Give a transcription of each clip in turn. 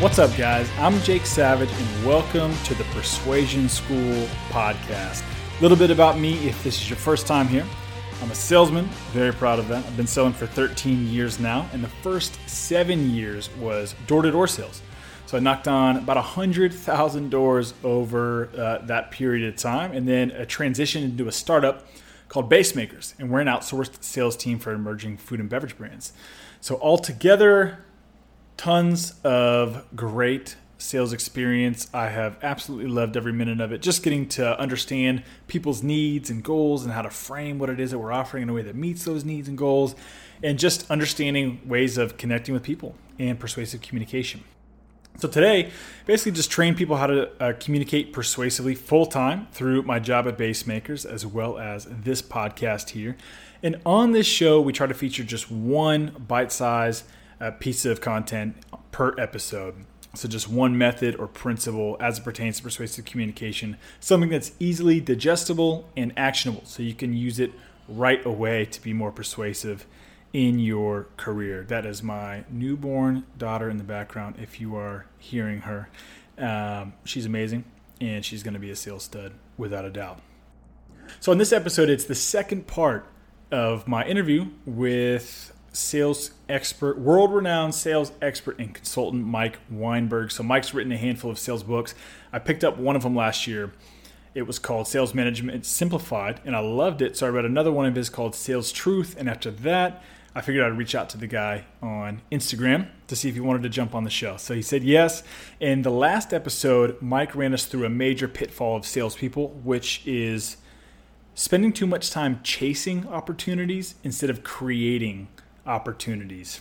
What's up, guys? I'm Jake Savage, and welcome to the Persuasion School podcast. A little bit about me if this is your first time here. I'm a salesman, very proud of that. I've been selling for 13 years now, and the first seven years was door to door sales. So I knocked on about 100,000 doors over uh, that period of time, and then a transition into a startup called Basemakers, and we're an outsourced sales team for emerging food and beverage brands. So altogether, tons of great sales experience. I have absolutely loved every minute of it. Just getting to understand people's needs and goals and how to frame what it is that we're offering in a way that meets those needs and goals, and just understanding ways of connecting with people and persuasive communication. So today, basically just train people how to uh, communicate persuasively full time through my job at Basemakers as well as this podcast here. And on this show, we try to feature just one bite size uh, piece of content per episode. So, just one method or principle as it pertains to persuasive communication, something that's easily digestible and actionable. So, you can use it right away to be more persuasive in your career. That is my newborn daughter in the background, if you are hearing her. Um, she's amazing, and she's going to be a sales stud without a doubt. So, in this episode, it's the second part of my interview with sales expert, world renowned sales expert and consultant Mike Weinberg. So, Mike's written a handful of sales books. I picked up one of them last year. It was called Sales Management Simplified, and I loved it. So, I read another one of his called Sales Truth. And after that, I figured I'd reach out to the guy on Instagram to see if he wanted to jump on the show. So he said yes. In the last episode, Mike ran us through a major pitfall of salespeople, which is spending too much time chasing opportunities instead of creating opportunities.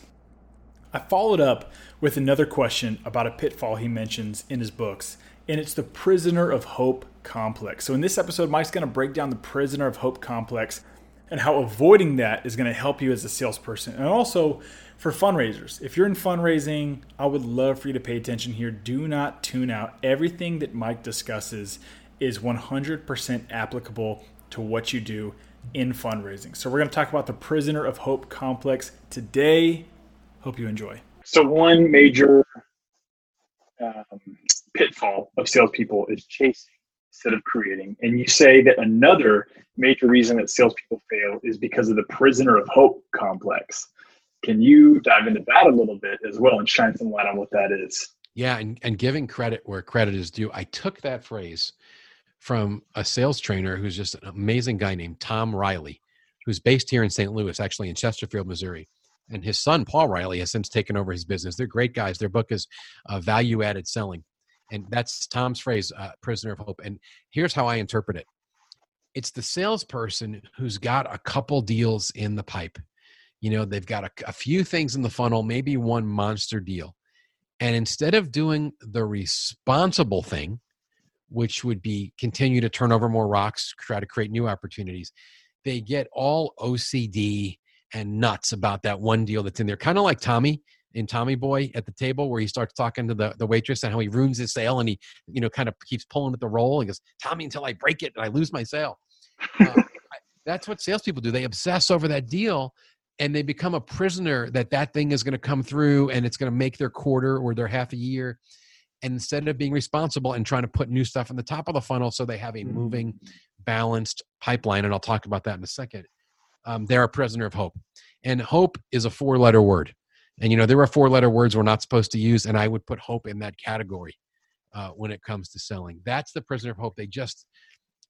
I followed up with another question about a pitfall he mentions in his books, and it's the prisoner of hope complex. So, in this episode, Mike's going to break down the prisoner of hope complex and how avoiding that is going to help you as a salesperson. And also for fundraisers. If you're in fundraising, I would love for you to pay attention here. Do not tune out. Everything that Mike discusses is 100% applicable to what you do in fundraising. So we're going to talk about the prisoner of hope complex today. Hope you enjoy. So one major um, pitfall of salespeople is chasing instead of creating. And you say that another major reason that salespeople fail is because of the prisoner of hope complex. Can you dive into that a little bit as well and shine some light on what that is? Yeah, and, and giving credit where credit is due. I took that phrase from a sales trainer who's just an amazing guy named Tom Reilly, who's based here in St. Louis, actually in Chesterfield, Missouri. And his son, Paul Reilly, has since taken over his business. They're great guys. Their book is uh, Value Added Selling. And that's Tom's phrase, uh, prisoner of hope. And here's how I interpret it it's the salesperson who's got a couple deals in the pipe. You know, they've got a, a few things in the funnel, maybe one monster deal. And instead of doing the responsible thing, which would be continue to turn over more rocks, try to create new opportunities. They get all OCD and nuts about that one deal that's in there, kind of like Tommy in Tommy Boy at the table, where he starts talking to the, the waitress and how he ruins his sale and he, you know, kind of keeps pulling at the roll. He goes, Tommy, until I break it and I lose my sale. Uh, that's what salespeople do. They obsess over that deal and they become a prisoner that that thing is going to come through and it's going to make their quarter or their half a year and instead of being responsible and trying to put new stuff in the top of the funnel so they have a moving mm. balanced pipeline and i'll talk about that in a second um, they're a prisoner of hope. And hope is a four letter word. And you know there are four letter words we're not supposed to use and i would put hope in that category uh, when it comes to selling. That's the prisoner of hope. They just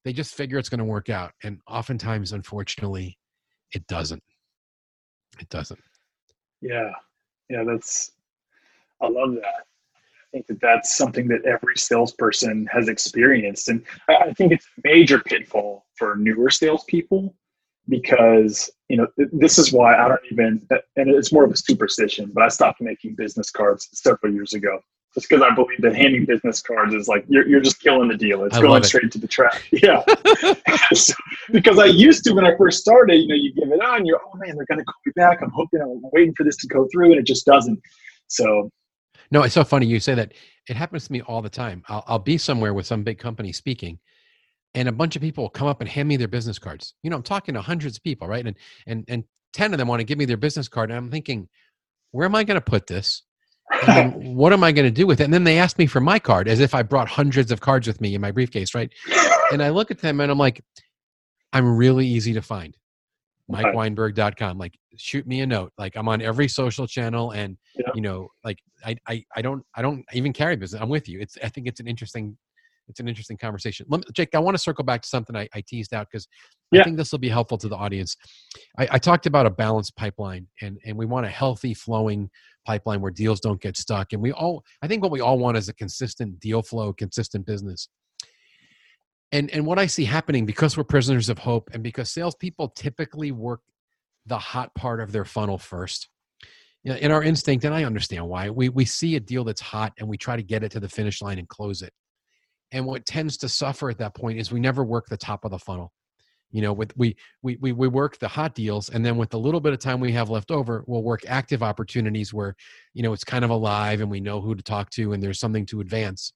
they just figure it's going to work out and oftentimes unfortunately it doesn't. It doesn't. Yeah. Yeah that's i love that think that that's something that every salesperson has experienced. And I think it's a major pitfall for newer salespeople because, you know, this is why I don't even, uh, and it's more of a superstition, but I stopped making business cards several years ago. Just because I believe that handing business cards is like you're, you're just killing the deal. It's I going straight it. to the trash. Yeah. so, because I used to when I first started, you know, you give it on, you're oh man, they're gonna call me back. I'm hoping I'm waiting for this to go through, and it just doesn't. So no, it's so funny you say that. It happens to me all the time. I'll, I'll be somewhere with some big company speaking, and a bunch of people come up and hand me their business cards. You know, I'm talking to hundreds of people, right? And and and ten of them want to give me their business card, and I'm thinking, where am I going to put this? what am I going to do with it? And then they ask me for my card as if I brought hundreds of cards with me in my briefcase, right? and I look at them and I'm like, I'm really easy to find. MikeWeinberg.com. Like, shoot me a note. Like, I'm on every social channel, and yeah. you know, like, I, I, I don't, I don't even carry business. I'm with you. It's, I think it's an interesting it's an interesting conversation. Let me, Jake, I want to circle back to something I, I teased out because yeah. I think this will be helpful to the audience. I, I, talked about a balanced pipeline, and and we want a healthy, flowing pipeline where deals don't get stuck. And we all, I think, what we all want is a consistent deal flow, consistent business. And and what I see happening because we're prisoners of hope, and because salespeople typically work the hot part of their funnel first. You know, in our instinct, and I understand why, we, we see a deal that's hot and we try to get it to the finish line and close it and what tends to suffer at that point is we never work the top of the funnel you know with we we we, we work the hot deals and then with the little bit of time we have left over we'll work active opportunities where you know it's kind of alive and we know who to talk to and there's something to advance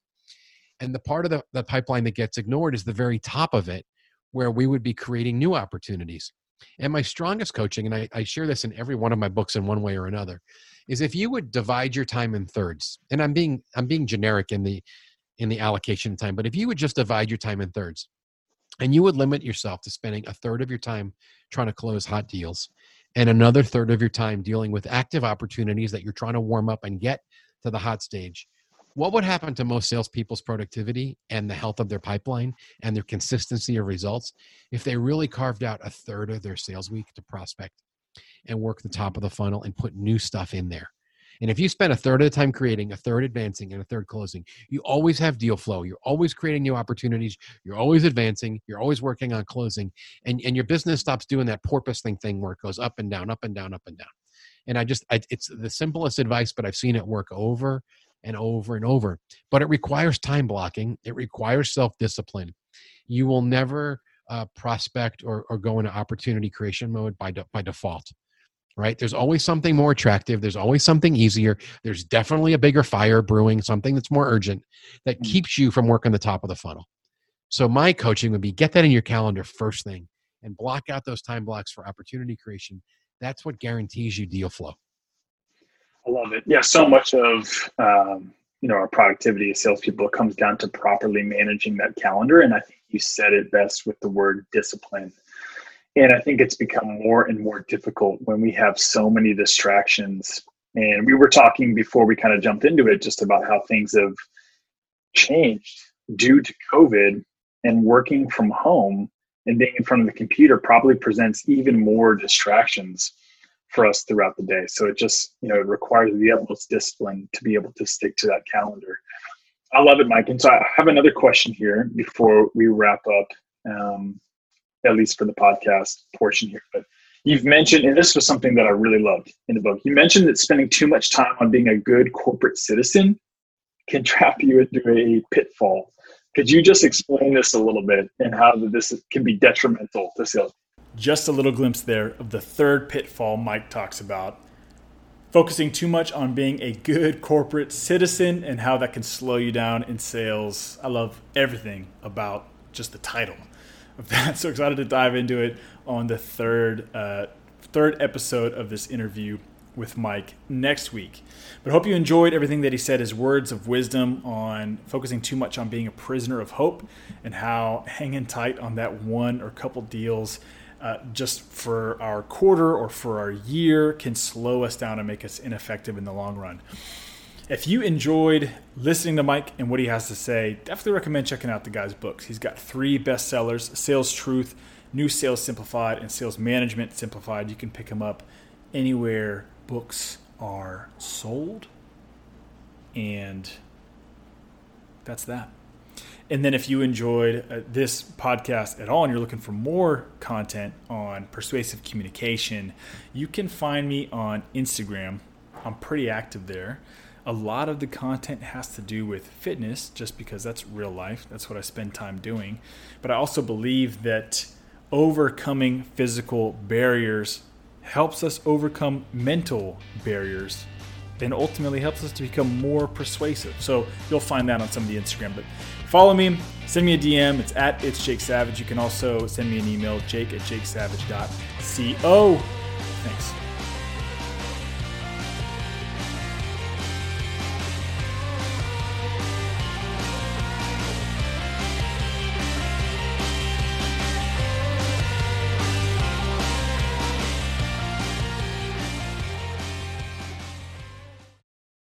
and the part of the, the pipeline that gets ignored is the very top of it where we would be creating new opportunities and my strongest coaching and I, I share this in every one of my books in one way or another is if you would divide your time in thirds and i'm being i'm being generic in the in the allocation time. But if you would just divide your time in thirds and you would limit yourself to spending a third of your time trying to close hot deals and another third of your time dealing with active opportunities that you're trying to warm up and get to the hot stage, what would happen to most salespeople's productivity and the health of their pipeline and their consistency of results if they really carved out a third of their sales week to prospect and work the top of the funnel and put new stuff in there? And if you spend a third of the time creating, a third advancing, and a third closing, you always have deal flow. You're always creating new opportunities. You're always advancing. You're always working on closing. And, and your business stops doing that porpoise thing thing where it goes up and down, up and down, up and down. And I just, I, it's the simplest advice, but I've seen it work over and over and over. But it requires time blocking, it requires self discipline. You will never uh, prospect or, or go into opportunity creation mode by, de- by default right? There's always something more attractive. There's always something easier. There's definitely a bigger fire brewing, something that's more urgent that mm. keeps you from working the top of the funnel. So, my coaching would be get that in your calendar first thing and block out those time blocks for opportunity creation. That's what guarantees you deal flow. I love it. Yeah, so much of um, you know our productivity as salespeople comes down to properly managing that calendar, and I think you said it best with the word discipline. And I think it's become more and more difficult when we have so many distractions. And we were talking before we kind of jumped into it just about how things have changed due to COVID and working from home and being in front of the computer probably presents even more distractions for us throughout the day. So it just, you know, it requires the utmost discipline to be able to stick to that calendar. I love it, Mike. And so I have another question here before we wrap up. Um, at least for the podcast portion here. But you've mentioned, and this was something that I really loved in the book. You mentioned that spending too much time on being a good corporate citizen can trap you into a pitfall. Could you just explain this a little bit and how this can be detrimental to sales? Just a little glimpse there of the third pitfall Mike talks about focusing too much on being a good corporate citizen and how that can slow you down in sales. I love everything about just the title of that. So excited to dive into it on the third uh, third episode of this interview with Mike next week. But hope you enjoyed everything that he said, his words of wisdom on focusing too much on being a prisoner of hope and how hanging tight on that one or couple deals uh, just for our quarter or for our year can slow us down and make us ineffective in the long run. If you enjoyed listening to Mike and what he has to say, definitely recommend checking out the guy's books. He's got three bestsellers Sales Truth, New Sales Simplified, and Sales Management Simplified. You can pick them up anywhere books are sold. And that's that. And then if you enjoyed uh, this podcast at all and you're looking for more content on persuasive communication, you can find me on Instagram. I'm pretty active there. A lot of the content has to do with fitness, just because that's real life. That's what I spend time doing. But I also believe that overcoming physical barriers helps us overcome mental barriers and ultimately helps us to become more persuasive. So you'll find that on some of the Instagram. But follow me, send me a DM. It's at It's Jake Savage. You can also send me an email, jake at jakesavage.co. Thanks.